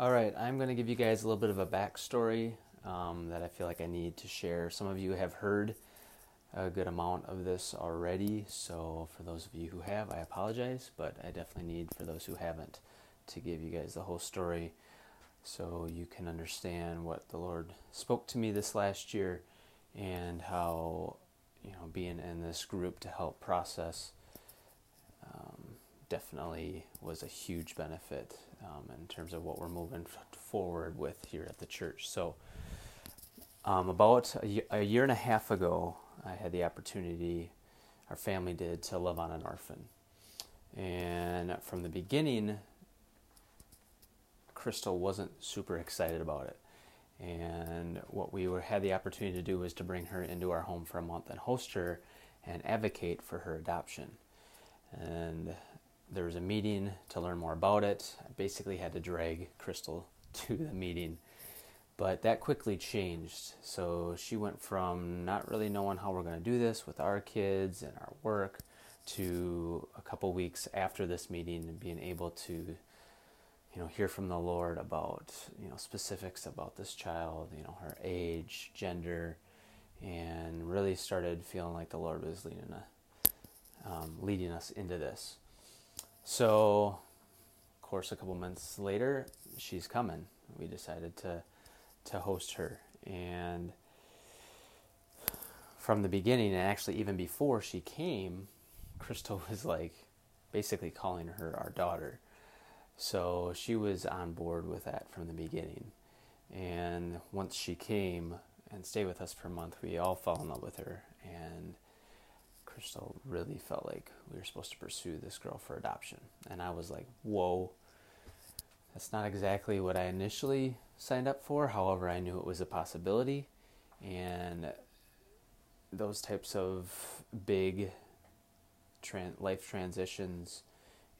All right, I'm going to give you guys a little bit of a backstory um, that I feel like I need to share. Some of you have heard a good amount of this already, so for those of you who have, I apologize, but I definitely need for those who haven't to give you guys the whole story so you can understand what the Lord spoke to me this last year and how you know being in this group to help process um, definitely was a huge benefit um, in terms of what we're moving forward with here at the church. So, um, about a, year and a half ago, I had the opportunity, our family did, to love on an orphan. And from the beginning, Crystal wasn't super excited about it. And what we were, had the opportunity to do was to bring her into our home for a month and host her and advocate for her adoption. And there was a meeting to learn more about it. I basically had to drag Crystal to the meeting. But that quickly changed. So she went from not really knowing how we're going to do this with our kids and our work to a couple weeks after this meeting and being able to you know, hear from the Lord about, you know, specifics about this child, you know, her age, gender, and really started feeling like the Lord was leading, a, um, leading us into this. So, of course, a couple months later, she's coming. We decided to to host her, and from the beginning, and actually even before she came, Crystal was like basically calling her our daughter so she was on board with that from the beginning. And once she came and stayed with us for a month, we all fell in love with her. And Crystal really felt like we were supposed to pursue this girl for adoption. And I was like, whoa, that's not exactly what I initially signed up for. However, I knew it was a possibility. And those types of big tran- life transitions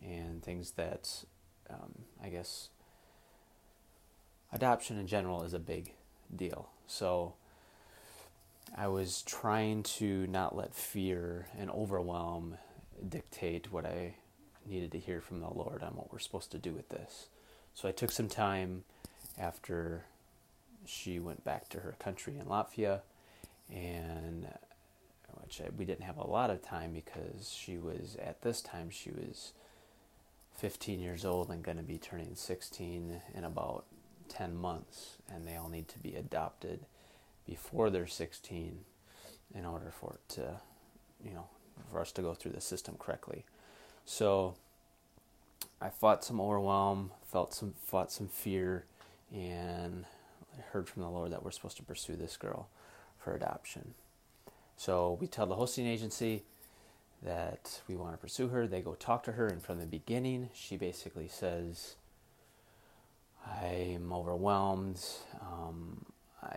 and things that um, I guess adoption in general is a big deal. So I was trying to not let fear and overwhelm dictate what I needed to hear from the Lord on what we're supposed to do with this. So I took some time after she went back to her country in Latvia, and which I, we didn't have a lot of time because she was at this time she was 15 years old and going to be turning 16 in about 10 months, and they all need to be adopted before they're 16 in order for it to, you know, for us to go through the system correctly. So I fought some overwhelm, felt some, fought some fear, and I heard from the Lord that we're supposed to pursue this girl for adoption. So we tell the hosting agency, that we want to pursue her. They go talk to her, and from the beginning, she basically says, I'm overwhelmed. I,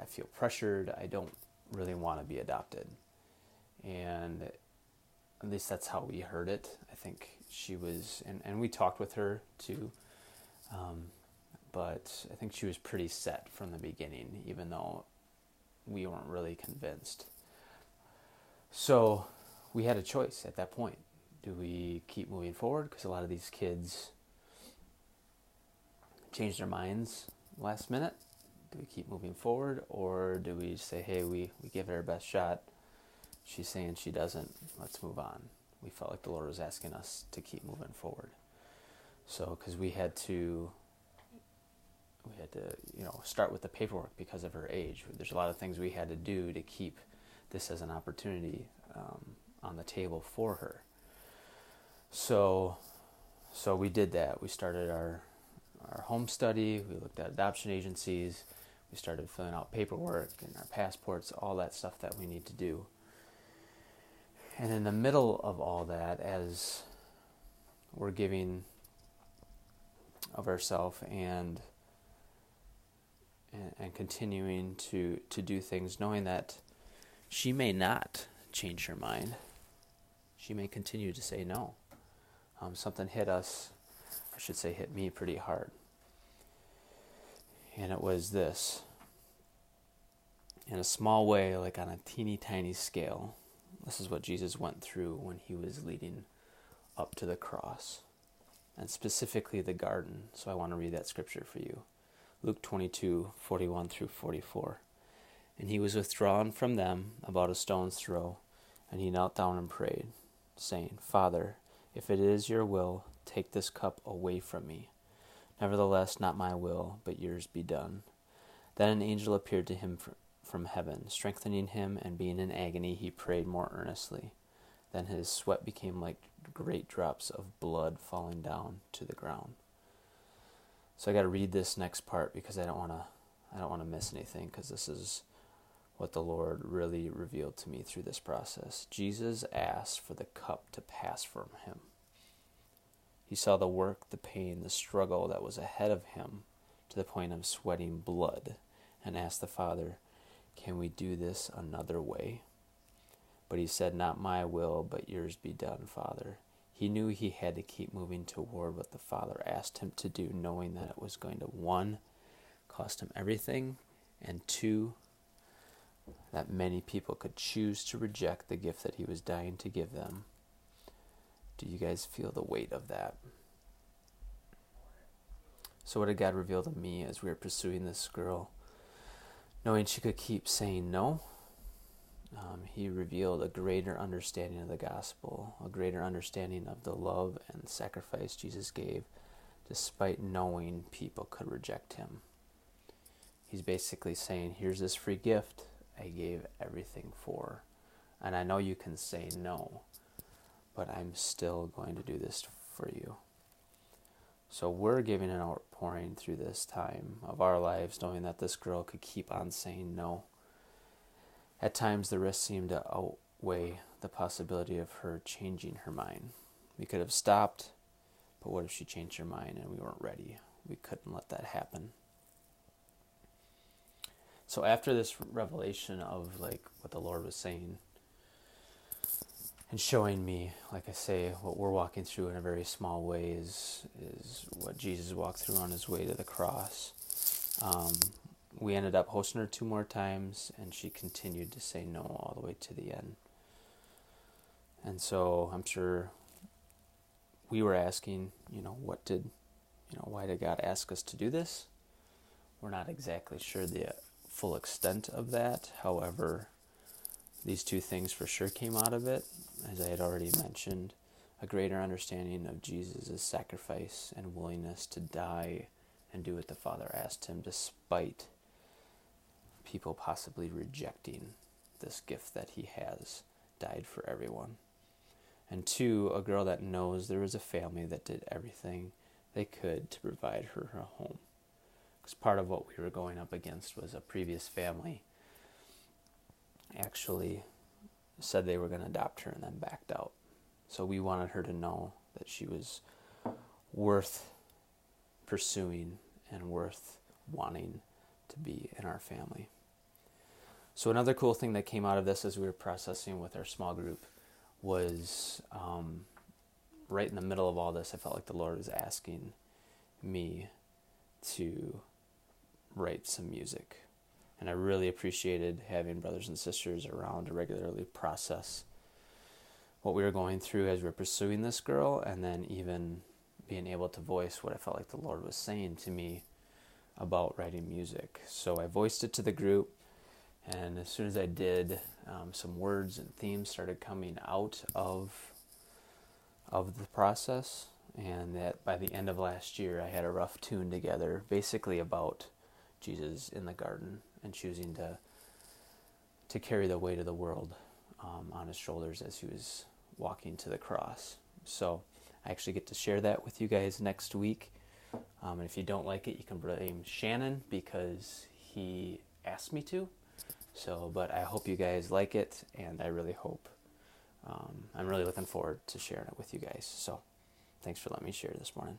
I feel pressured. I don't really want to be adopted. And at least that's how we heard it. I think she was, and, and we talked with her too. Um, but I think she was pretty set from the beginning, even though we weren't really convinced. So we had a choice at that point. Do we keep moving forward? Because a lot of these kids change their minds last minute. Do we keep moving forward? Or do we say, hey, we, we give it our best shot? She's saying she doesn't. Let's move on. We felt like the Lord was asking us to keep moving forward. So, because we had to we had to you know start with the paperwork because of her age there's a lot of things we had to do to keep this as an opportunity um, on the table for her. So, so we did that. We started our our home study. We looked at adoption agencies. We started filling out paperwork and our passports, all that stuff that we need to do. And in the middle of all that, as we're giving of ourselves and, and and continuing to to do things, knowing that she may not change her mind she may continue to say no. Um, something hit us, I should say, hit me pretty hard. And it was this in a small way, like on a teeny tiny scale, this is what Jesus went through when he was leading up to the cross. and specifically the garden. So I want to read that scripture for you. Luke 22 41 through 44. And he was withdrawn from them about a stone's throw, and he knelt down and prayed, saying, Father, if it is your will, take this cup away from me. Nevertheless, not my will, but yours be done. Then an angel appeared to him from heaven, strengthening him, and being in agony, he prayed more earnestly. Then his sweat became like great drops of blood falling down to the ground. So I got to read this next part because I don't want to I don't want to miss anything because this is what the Lord really revealed to me through this process. Jesus asked for the cup to pass from him. He saw the work, the pain, the struggle that was ahead of him to the point of sweating blood and asked the Father, Can we do this another way? But he said, Not my will, but yours be done, Father. He knew he had to keep moving toward what the Father asked him to do, knowing that it was going to, one, cost him everything, and two, that many people could choose to reject the gift that he was dying to give them. Do you guys feel the weight of that? So, what did God reveal to me as we were pursuing this girl? Knowing she could keep saying no, um, He revealed a greater understanding of the gospel, a greater understanding of the love and sacrifice Jesus gave, despite knowing people could reject Him. He's basically saying, Here's this free gift I gave everything for. And I know you can say no, but I'm still going to do this for you. So we're giving an outpouring through this time of our lives, knowing that this girl could keep on saying no. At times, the risk seemed to outweigh the possibility of her changing her mind. We could have stopped, but what if she changed her mind and we weren't ready? We couldn't let that happen. So after this revelation of like what the Lord was saying and showing me, like I say, what we're walking through in a very small way is is what Jesus walked through on his way to the cross. Um, we ended up hosting her two more times, and she continued to say no all the way to the end. And so I'm sure we were asking, you know, what did, you know, why did God ask us to do this? We're not exactly sure the full extent of that. However, these two things for sure came out of it, as I had already mentioned a greater understanding of Jesus' sacrifice and willingness to die and do what the Father asked him, despite people possibly rejecting this gift that he has died for everyone. And two, a girl that knows there was a family that did everything they could to provide her a home because part of what we were going up against was a previous family actually said they were going to adopt her and then backed out. So we wanted her to know that she was worth pursuing and worth wanting to be in our family. So another cool thing that came out of this as we were processing with our small group was um, right in the middle of all this, I felt like the Lord was asking me to write some music. And I really appreciated having brothers and sisters around to regularly process what we were going through as we were pursuing this girl, and then even being able to voice what I felt like the Lord was saying to me about writing music. So I voiced it to the group, and as soon as I did, um, some words and themes started coming out of of the process, and that by the end of last year, I had a rough tune together, basically about Jesus in the garden and choosing to to carry the weight of the world um, on his shoulders as he was walking to the cross. So I actually get to share that with you guys next week. Um, and if you don't like it, you can blame Shannon because he asked me to. So, but I hope you guys like it, and I really hope um, I'm really looking forward to sharing it with you guys. So, thanks for letting me share this morning.